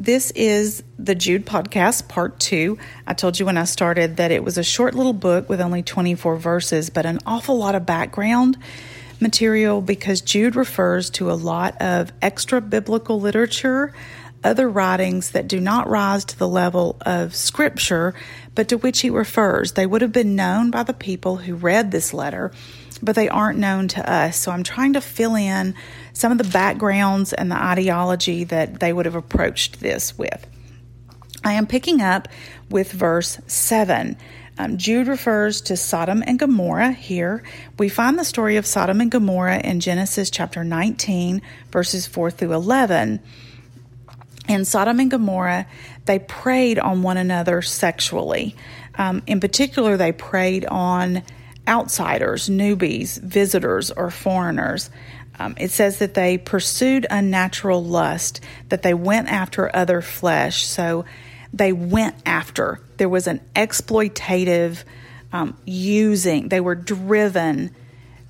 This is the Jude podcast, part two. I told you when I started that it was a short little book with only 24 verses, but an awful lot of background material because Jude refers to a lot of extra biblical literature, other writings that do not rise to the level of scripture, but to which he refers. They would have been known by the people who read this letter but they aren't known to us. So I'm trying to fill in some of the backgrounds and the ideology that they would have approached this with. I am picking up with verse 7. Um, Jude refers to Sodom and Gomorrah here. We find the story of Sodom and Gomorrah in Genesis chapter 19, verses 4 through 11. In Sodom and Gomorrah, they preyed on one another sexually. Um, in particular, they preyed on outsiders, newbies, visitors, or foreigners. Um, it says that they pursued unnatural lust, that they went after other flesh. So they went after. There was an exploitative um, using, they were driven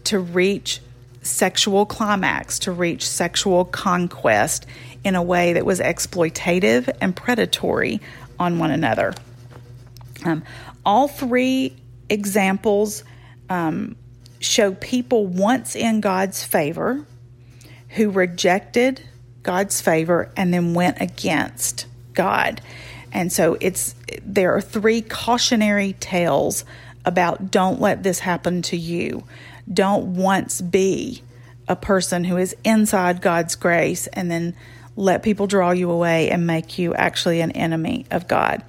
to reach sexual climax, to reach sexual conquest in a way that was exploitative and predatory on one another. Um, all three examples um, show people once in God's favor who rejected God's favor and then went against God. And so it's there are three cautionary tales about don't let this happen to you. Don't once be a person who is inside God's grace and then let people draw you away and make you actually an enemy of God.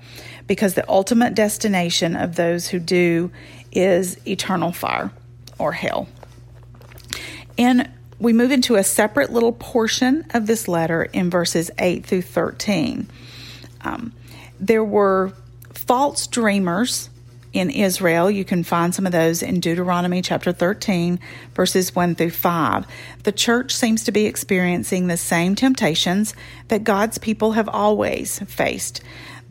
Because the ultimate destination of those who do is eternal fire or hell. And we move into a separate little portion of this letter in verses 8 through 13. Um, there were false dreamers in Israel. You can find some of those in Deuteronomy chapter 13, verses 1 through 5. The church seems to be experiencing the same temptations that God's people have always faced.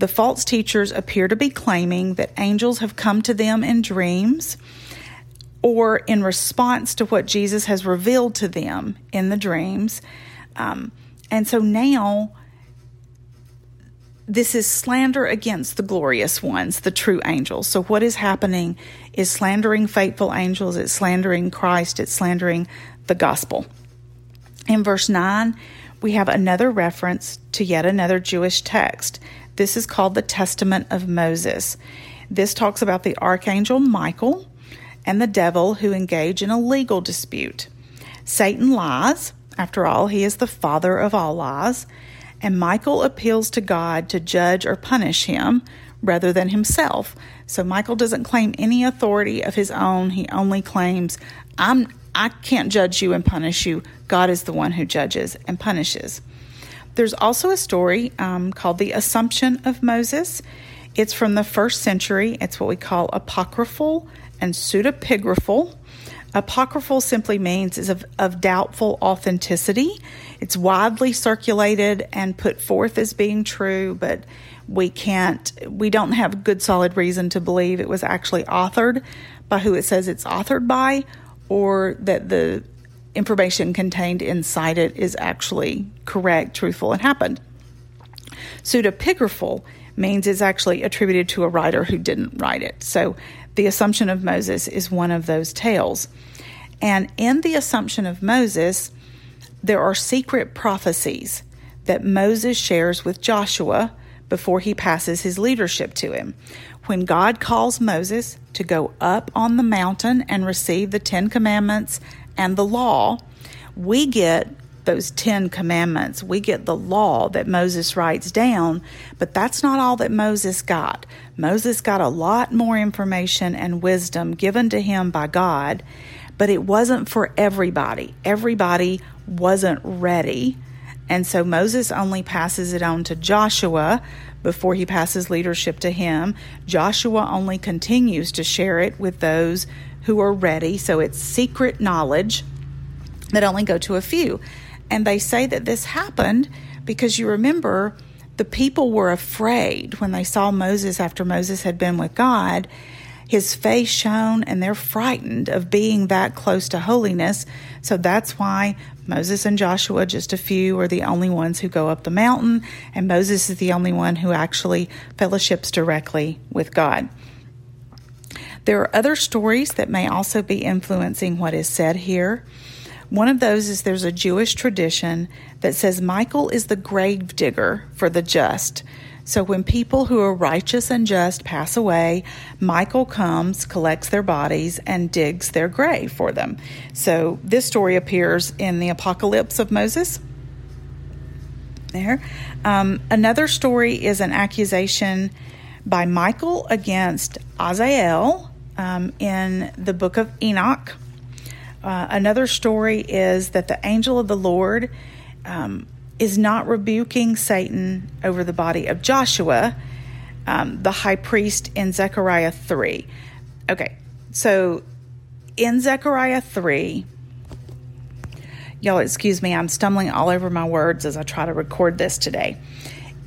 The false teachers appear to be claiming that angels have come to them in dreams or in response to what Jesus has revealed to them in the dreams. Um, and so now this is slander against the glorious ones, the true angels. So, what is happening is slandering faithful angels, it's slandering Christ, it's slandering the gospel. In verse 9, we have another reference to yet another Jewish text. This is called the Testament of Moses. This talks about the archangel Michael and the devil who engage in a legal dispute. Satan lies, after all, he is the father of all lies, and Michael appeals to God to judge or punish him rather than himself. So Michael doesn't claim any authority of his own. He only claims, I'm I can't judge you and punish you. God is the one who judges and punishes. There's also a story um, called The Assumption of Moses. It's from the first century. It's what we call apocryphal and pseudepigraphal. Apocryphal simply means is of, of doubtful authenticity. It's widely circulated and put forth as being true, but we can't, we don't have good solid reason to believe it was actually authored by who it says it's authored by, or that the information contained inside it is actually correct, truthful, and happened. Pseudepigraphal means it's actually attributed to a writer who didn't write it. So the Assumption of Moses is one of those tales. And in the Assumption of Moses, there are secret prophecies that Moses shares with Joshua before he passes his leadership to him. When God calls Moses to go up on the mountain and receive the Ten Commandments and the law, we get those 10 commandments. We get the law that Moses writes down, but that's not all that Moses got. Moses got a lot more information and wisdom given to him by God, but it wasn't for everybody. Everybody wasn't ready And so Moses only passes it on to Joshua before he passes leadership to him. Joshua only continues to share it with those who are ready. So it's secret knowledge that only go to a few. And they say that this happened because you remember the people were afraid when they saw Moses after Moses had been with God. His face shone, and they're frightened of being that close to holiness. So that's why Moses and Joshua, just a few, are the only ones who go up the mountain, and Moses is the only one who actually fellowships directly with God. There are other stories that may also be influencing what is said here. One of those is there's a Jewish tradition that says Michael is the grave digger for the just. So when people who are righteous and just pass away, Michael comes, collects their bodies, and digs their grave for them. So this story appears in the Apocalypse of Moses. There. Um, another story is an accusation by Michael against Azazel um, in the book of Enoch. Uh, another story is that the angel of the Lord um, is not rebuking Satan over the body of Joshua, um, the high priest, in Zechariah 3. Okay, so in Zechariah 3, y'all excuse me, I'm stumbling all over my words as I try to record this today.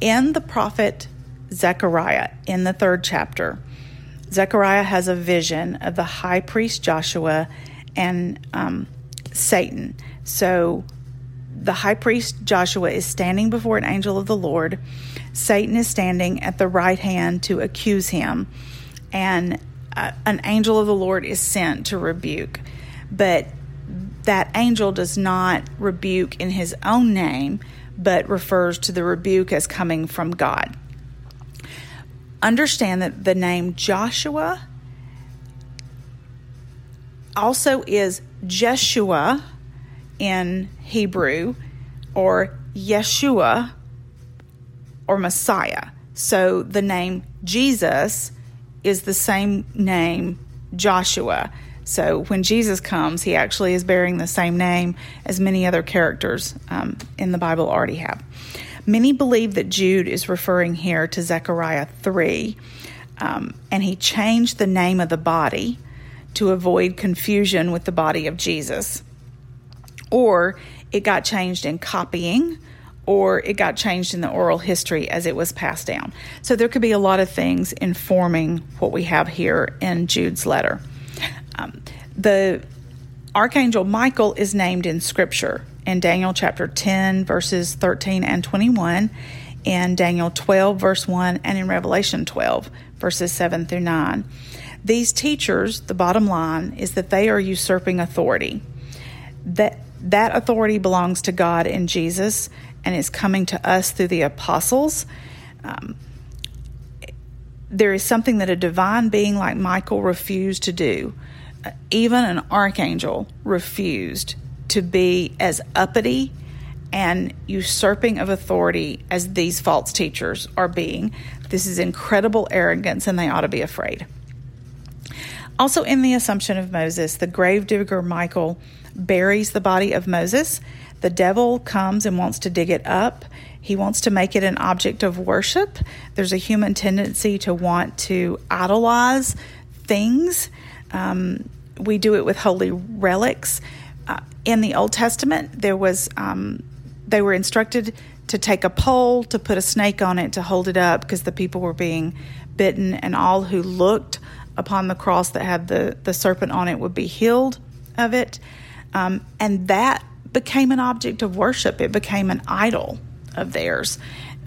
In the prophet Zechariah, in the third chapter, Zechariah has a vision of the high priest Joshua and um, Satan. So the high priest Joshua is standing before an angel of the Lord. Satan is standing at the right hand to accuse him. And uh, an angel of the Lord is sent to rebuke. But that angel does not rebuke in his own name, but refers to the rebuke as coming from God. Understand that the name Joshua also is Jeshua in Hebrew or Yeshua or Messiah. So the name Jesus is the same name Joshua. So when Jesus comes, he actually is bearing the same name as many other characters um, in the Bible already have. Many believe that Jude is referring here to Zechariah 3, um, and he changed the name of the body to avoid confusion with the body of Jesus. Or it got changed in copying, or it got changed in the oral history as it was passed down. So there could be a lot of things informing what we have here in Jude's letter. Um, the archangel Michael is named in Scripture in Daniel chapter 10, verses 13 and 21, in Daniel 12, verse 1, and in Revelation 12, verses 7 through 9. These teachers, the bottom line is that they are usurping authority. That that authority belongs to God and Jesus and is coming to us through the apostles. Um, there is something that a divine being like Michael refused to do. Uh, even an archangel refused to be as uppity and usurping of authority as these false teachers are being. This is incredible arrogance, and they ought to be afraid. Also, in the Assumption of Moses, the gravedigger Michael buries the body of Moses. The devil comes and wants to dig it up. He wants to make it an object of worship. There's a human tendency to want to idolize things. Um, we do it with holy relics. Uh, in the Old Testament, there was um, they were instructed to take a pole to put a snake on it to hold it up because the people were being bitten, and all who looked upon the cross that had the, the serpent on it would be healed of it. Um, and that became an object of worship, it became an idol of theirs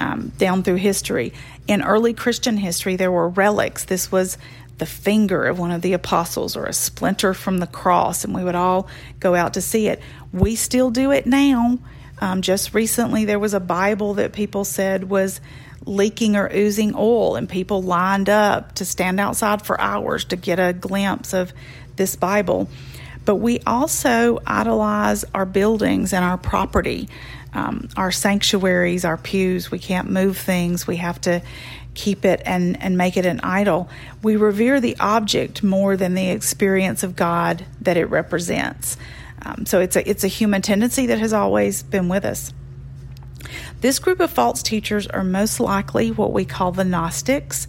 um, down through history. In early Christian history, there were relics. This was the finger of one of the apostles or a splinter from the cross, and we would all go out to see it. We still do it now. Um, just recently, there was a Bible that people said was leaking or oozing oil, and people lined up to stand outside for hours to get a glimpse of this Bible. But we also idolize our buildings and our property, um, our sanctuaries, our pews. We can't move things, we have to keep it and, and make it an idol. We revere the object more than the experience of God that it represents. Um, so it's a, it's a human tendency that has always been with us. This group of false teachers are most likely what we call the Gnostics.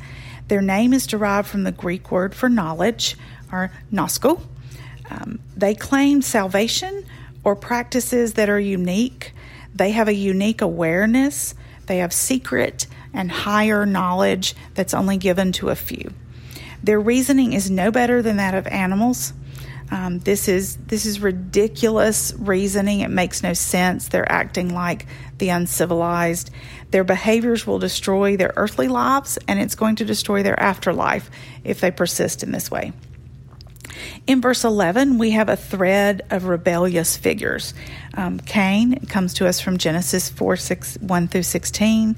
Their name is derived from the Greek word for knowledge, or gnosko. Um, they claim salvation or practices that are unique. They have a unique awareness. They have secret and higher knowledge that's only given to a few. Their reasoning is no better than that of animals. Um, this is this is ridiculous reasoning. It makes no sense. They're acting like the uncivilized. Their behaviors will destroy their earthly lives, and it's going to destroy their afterlife if they persist in this way. In verse 11, we have a thread of rebellious figures. Um, Cain comes to us from Genesis 4 6, 1 through 16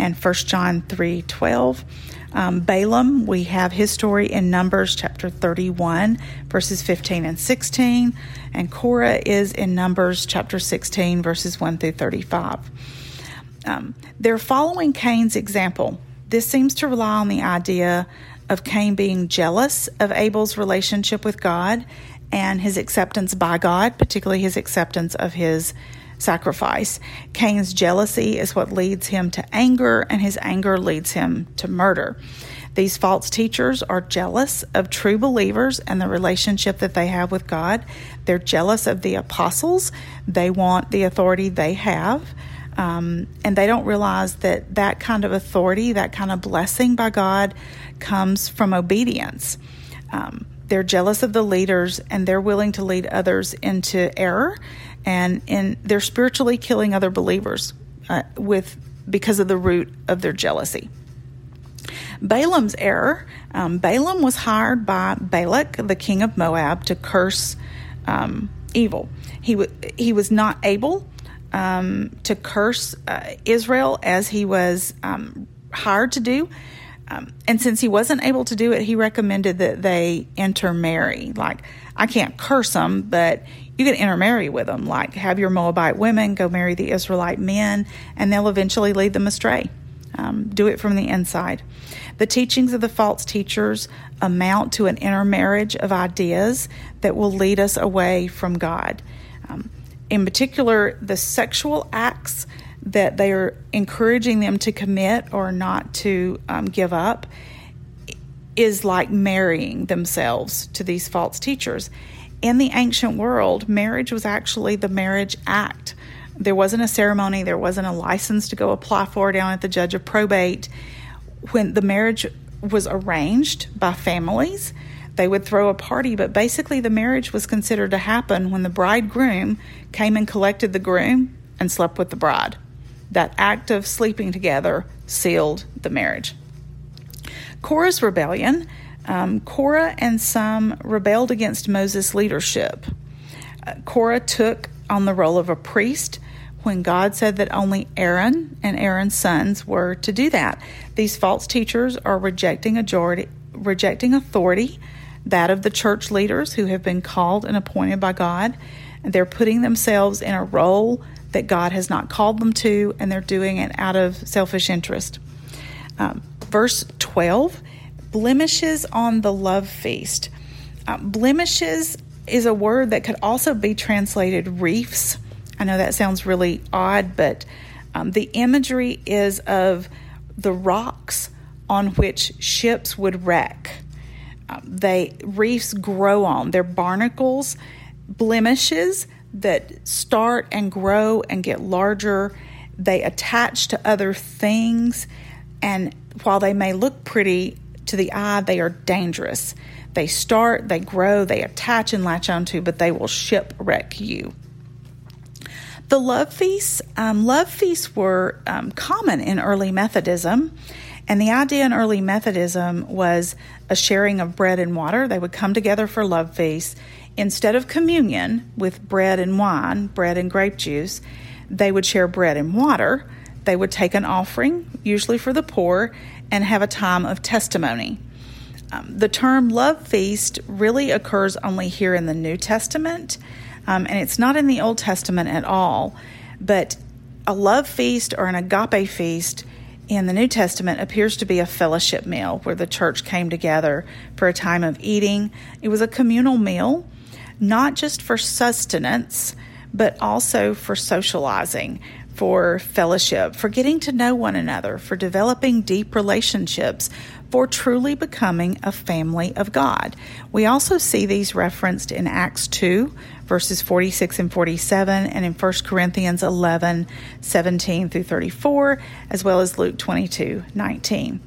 and 1 John 3 12. Um, Balaam, we have his story in Numbers chapter 31, verses 15 and 16, and Korah is in Numbers chapter 16, verses 1 through 35. Um, they're following Cain's example. This seems to rely on the idea of Cain being jealous of Abel's relationship with God and his acceptance by God, particularly his acceptance of his sacrifice. Cain's jealousy is what leads him to anger, and his anger leads him to murder. These false teachers are jealous of true believers and the relationship that they have with God. They're jealous of the apostles. They want the authority they have. Um, and they don't realize that that kind of authority, that kind of blessing by God, comes from obedience. Um, they're jealous of the leaders and they're willing to lead others into error and in they're spiritually killing other believers uh, with because of the root of their jealousy. Balaam's error. Um, Balaam was hired by Balak, the king of Moab, to curse um, evil. He w- he was not able um, to curse uh, Israel as he was um, hired to do. Um, and since he wasn't able to do it, he recommended that they intermarry. Like, I can't curse them, but you can intermarry with them. Like, have your Moabite women go marry the Israelite men, and they'll eventually lead them astray. Um, do it from the inside. The teachings of the false teachers amount to an intermarriage of ideas that will lead us away from God. Um, in particular, the sexual acts that they are encouraging them to commit or not to um, give up is like marrying themselves to these false teachers. In the ancient world, marriage was actually the marriage act. There wasn't a ceremony, there wasn't a license to go apply for down at the judge of probate. When the marriage was arranged by families, they would throw a party, but basically the marriage was considered to happen when the bridegroom came and collected the groom and slept with the bride that act of sleeping together sealed the marriage. Korah's rebellion um, Korah and some rebelled against Moses' leadership. Uh, Korah took on the role of a priest when God said that only Aaron and Aaron's sons were to do that. These false teachers are rejecting authority, rejecting authority, that of the church leaders who have been called and appointed by God. They're putting themselves in a role that God has not called them to, and they're doing it out of selfish interest. Um, verse 12 blemishes on the love feast. Uh, blemishes is a word that could also be translated reefs. I know that sounds really odd, but um, the imagery is of the rocks on which ships would wreck. Um, they reefs grow on. They're barnacles, blemishes that start and grow and get larger. They attach to other things, and while they may look pretty to the eye, they are dangerous. They start, they grow, they attach and latch onto, but they will shipwreck you. The love feasts, um, love feasts were um, common in early Methodism, and the idea in early Methodism was a sharing of bread and water. They would come together for love feasts Instead of communion with bread and wine, bread and grape juice, they would share bread and water. They would take an offering, usually for the poor, and have a time of testimony. Um, the term love feast really occurs only here in the New Testament, um, and it's not in the Old Testament at all. But a love feast or an agape feast in the New Testament appears to be a fellowship meal where the church came together for a time of eating. It was a communal meal not just for sustenance, but also for socializing, for fellowship, for getting to know one another, for developing deep relationships, for truly becoming a family of God. We also see these referenced in Acts 2, verses 46 and 47, and in 1 Corinthians 11, 17 through 34, as well as Luke 22, 19.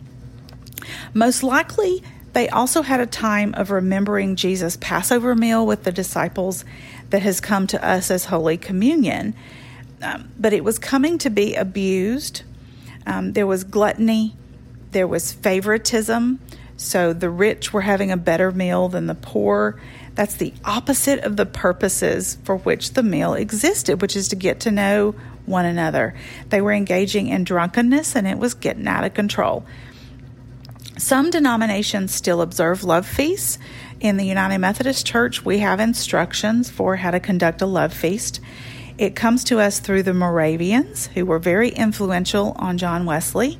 Most likely, they also had a time of remembering Jesus' Passover meal with the disciples that has come to us as Holy Communion. Um, but it was coming to be abused. Um, there was gluttony, there was favoritism. So the rich were having a better meal than the poor. That's the opposite of the purposes for which the meal existed, which is to get to know one another. They were engaging in drunkenness and it was getting out of control. Some denominations still observe love feasts. In the United Methodist Church, we have instructions for how to conduct a love feast. It comes to us through the Moravians, who were very influential on John Wesley.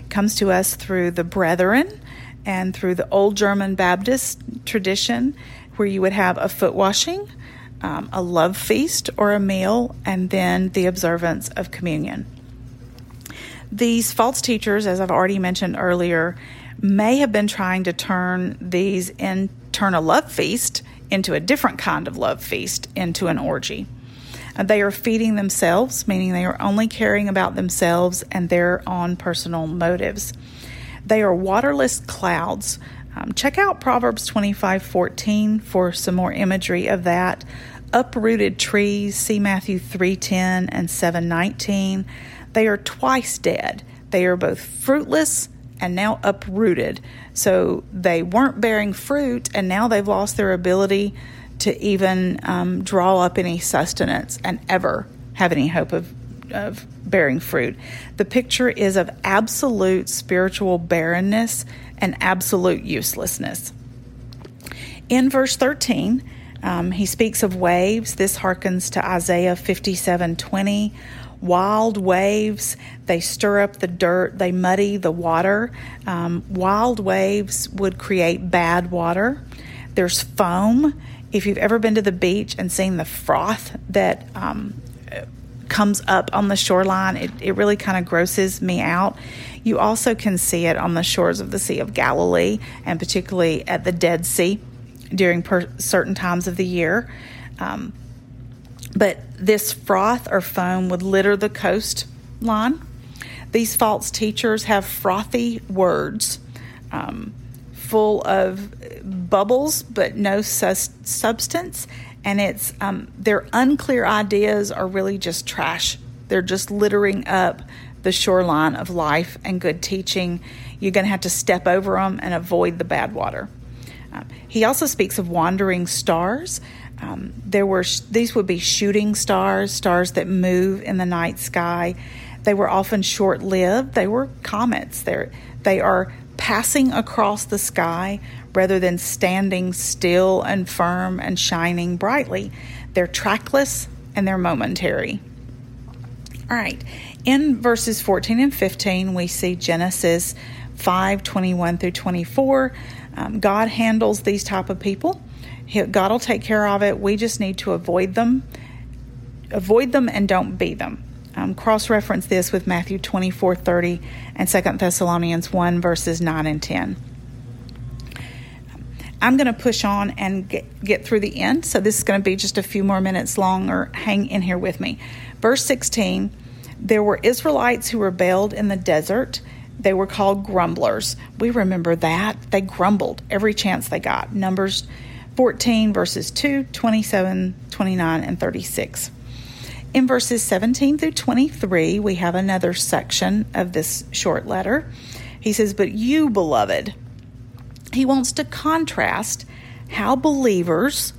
It comes to us through the Brethren and through the old German Baptist tradition, where you would have a foot washing, um, a love feast, or a meal, and then the observance of communion. These false teachers, as I've already mentioned earlier, may have been trying to turn these internal love feast into a different kind of love feast, into an orgy. Uh, they are feeding themselves, meaning they are only caring about themselves and their own personal motives. They are waterless clouds. Um, check out Proverbs 25 14 for some more imagery of that. Uprooted trees, see Matthew 3:10 and 7:19. They are twice dead. They are both fruitless and now uprooted. So they weren't bearing fruit, and now they've lost their ability to even um, draw up any sustenance and ever have any hope of, of bearing fruit. The picture is of absolute spiritual barrenness and absolute uselessness. In verse 13, um, he speaks of waves. This harkens to Isaiah 57 20 wild waves. They stir up the dirt, they muddy the water. Um, wild waves would create bad water. There's foam. If you've ever been to the beach and seen the froth that um, comes up on the shoreline, it, it really kind of grosses me out. You also can see it on the shores of the Sea of Galilee and particularly at the Dead Sea during per- certain times of the year. Um, but this froth or foam would litter the coastline. These false teachers have frothy words um, full of bubbles but no sus- substance, and it's um, their unclear ideas are really just trash. They're just littering up the shoreline of life and good teaching. You're going to have to step over them and avoid the bad water. Um, he also speaks of wandering stars. Um, there were these would be shooting stars, stars that move in the night sky. They were often short-lived. They were comets. They they are passing across the sky rather than standing still and firm and shining brightly. They're trackless and they're momentary. All right. In verses 14 and 15, we see Genesis 5 21 through 24. Um, God handles these type of people God will take care of it. We just need to avoid them. Avoid them and don't be them. Um, Cross reference this with Matthew 24 30 and 2 Thessalonians 1, verses 9 and 10. I'm going to push on and get, get through the end. So this is going to be just a few more minutes long, or hang in here with me. Verse 16 There were Israelites who rebelled in the desert. They were called grumblers. We remember that. They grumbled every chance they got. Numbers 14, verses 2, 27, 29, and 36. In verses 17 through 23, we have another section of this short letter. He says, But you, beloved, he wants to contrast how believers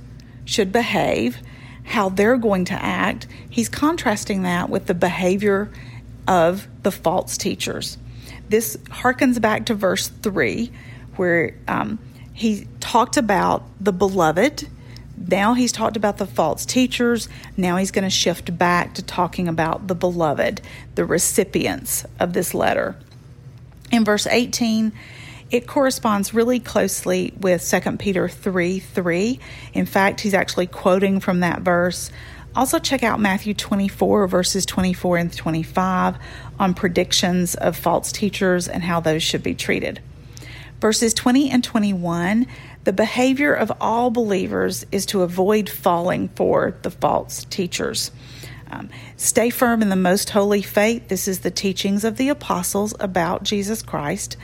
should behave, how they're going to act. He's contrasting that with the behavior of the false teachers. This harkens back to verse 3, where um, he talked about the beloved. Now he's talked about the false teachers. Now he's going to shift back to talking about the beloved, the recipients of this letter. In verse 18, it corresponds really closely with 2 Peter 3 3. In fact, he's actually quoting from that verse Also, check out Matthew 24, verses 24 and 25 on predictions of false teachers and how those should be treated. Verses 20 and 21 the behavior of all believers is to avoid falling for the false teachers. Um, stay firm in the most holy faith. This is the teachings of the apostles about Jesus Christ.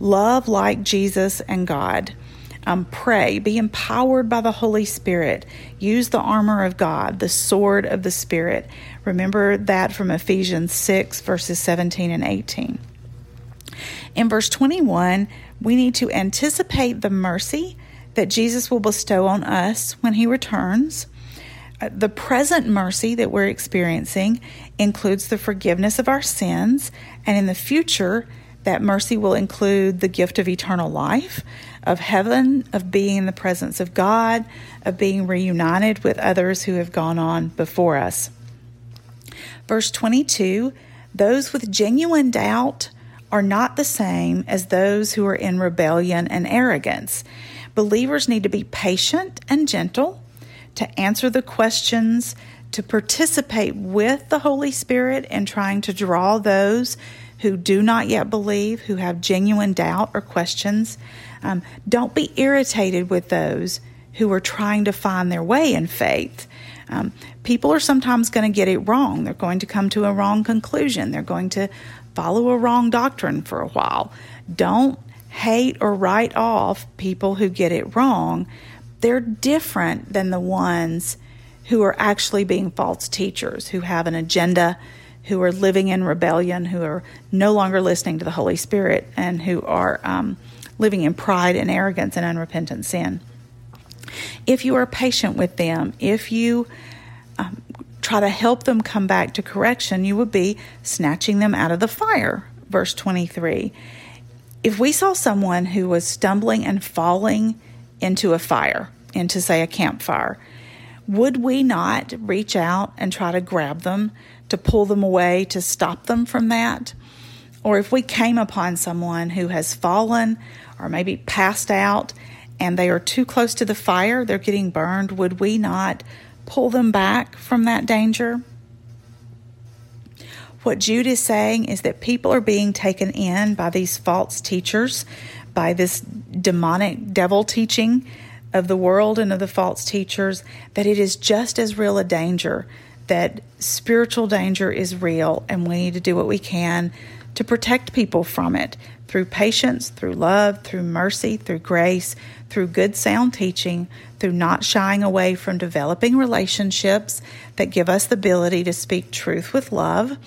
Love like Jesus and God. Um, pray, be empowered by the Holy Spirit. Use the armor of God, the sword of the Spirit. Remember that from Ephesians 6, verses 17 and 18. In verse 21, we need to anticipate the mercy that Jesus will bestow on us when he returns. Uh, the present mercy that we're experiencing includes the forgiveness of our sins, and in the future, that mercy will include the gift of eternal life, of heaven, of being in the presence of God, of being reunited with others who have gone on before us. Verse 22 Those with genuine doubt are not the same as those who are in rebellion and arrogance. Believers need to be patient and gentle, to answer the questions, to participate with the Holy Spirit in trying to draw those who do not yet believe, who have genuine doubt or questions. Um, don't be irritated with those who are trying to find their way in faith. Um, people are sometimes going to get it wrong. They're going to come to a wrong conclusion. They're going to follow a wrong doctrine for a while. Don't hate or write off people who get it wrong. They're different than the ones who are actually being false teachers, who have an agenda, who are living in rebellion, who are no longer listening to the Holy Spirit, and who are um, living in pride and arrogance and unrepentant sin. If you are patient with them, if you um, try to help them come back to correction, you would be snatching them out of the fire. Verse 23. If we saw someone who was stumbling and falling into a fire, into, say, a campfire, would we not reach out and try to grab them, to pull them away, to stop them from that? Or if we came upon someone who has fallen or maybe passed out and they are too close to the fire, they're getting burned, would we not pull them back from that danger. What Jude is saying is that people are being taken in by these false teachers, by this demonic devil teaching of the world and of the false teachers, that it is just as real a danger, that spiritual danger is real, and we need to do what we can to protect people from it through patience, through love, through mercy, through grace, through good sound teaching, through not shying away from developing relationships that give us the ability to speak truth with love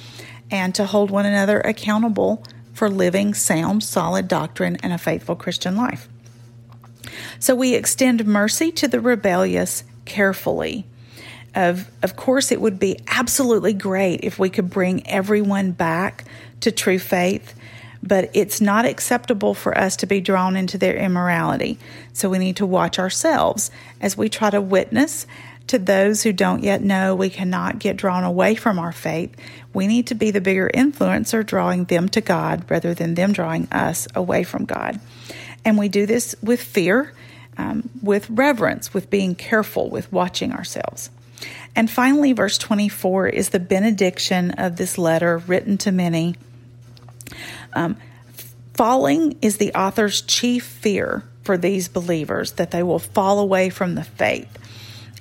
and to hold one another accountable for living sound, solid doctrine and a faithful Christian life. So we extend mercy to the rebellious carefully. Of, of course, it would be absolutely great if we could bring everyone back to true faith, but it's not acceptable for us to be drawn into their immorality. So we need to watch ourselves as we try to witness to those who don't yet know we cannot get drawn away from our faith. We need to be the bigger influencer, drawing them to God rather than them drawing us away from God. And we do this with fear, um, with reverence, with being careful, with watching ourselves. And finally, verse 24 is the benediction of this letter written to many um, falling is the author's chief fear for these believers that they will fall away from the faith.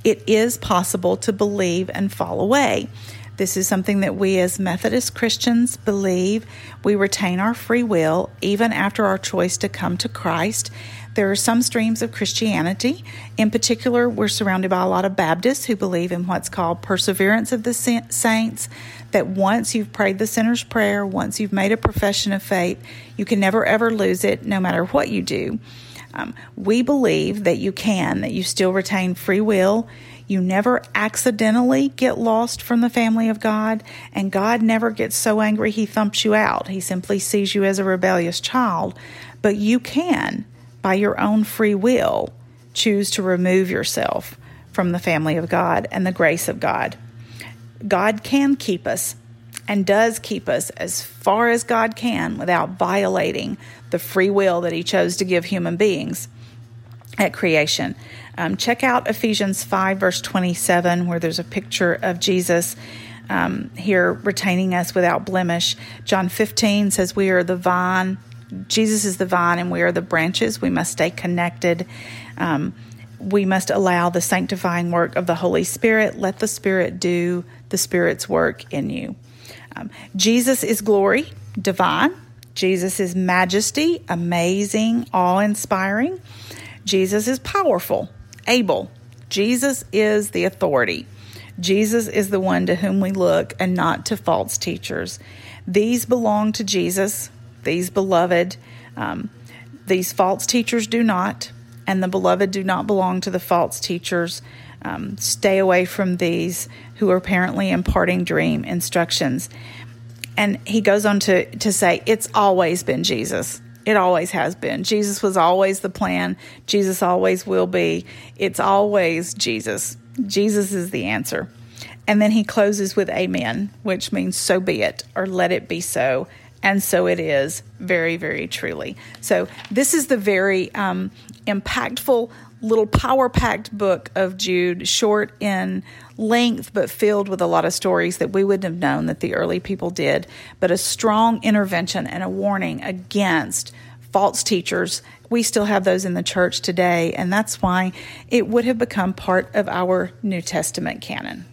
It is possible to believe and fall away. This is something that we as Methodist Christians believe. We retain our free will even after our choice to come to Christ. There are some streams of Christianity. In particular, we're surrounded by a lot of Baptists who believe in what's called perseverance of the saints that once you've prayed the sinner's prayer, once you've made a profession of faith, you can never ever lose it no matter what you do. Um, we believe that you can, that you still retain free will. You never accidentally get lost from the family of God, and God never gets so angry he thumps you out. He simply sees you as a rebellious child. But you can, by your own free will, choose to remove yourself from the family of God and the grace of God. God can keep us and does keep us as far as God can without violating the free will that He chose to give human beings at creation. Um, check out Ephesians 5, verse 27, where there's a picture of Jesus um, here retaining us without blemish. John 15 says, We are the vine. Jesus is the vine, and we are the branches. We must stay connected. Um, we must allow the sanctifying work of the Holy Spirit. Let the Spirit do the Spirit's work in you. Um, Jesus is glory, divine. Jesus is majesty, amazing, awe inspiring. Jesus is powerful, able. Jesus is the authority. Jesus is the one to whom we look and not to false teachers. These belong to Jesus, these beloved. Um, these false teachers do not, and the beloved do not belong to the false teachers. Um, stay away from these who are apparently imparting dream instructions. And he goes on to, to say, it's always been Jesus. It always has been. Jesus was always the plan. Jesus always will be. It's always Jesus. Jesus is the answer. And then he closes with amen, which means so be it or let it be so. And so it is, very, very truly. So, this is the very um, impactful little power packed book of Jude, short in length, but filled with a lot of stories that we wouldn't have known that the early people did, but a strong intervention and a warning against false teachers. We still have those in the church today, and that's why it would have become part of our New Testament canon.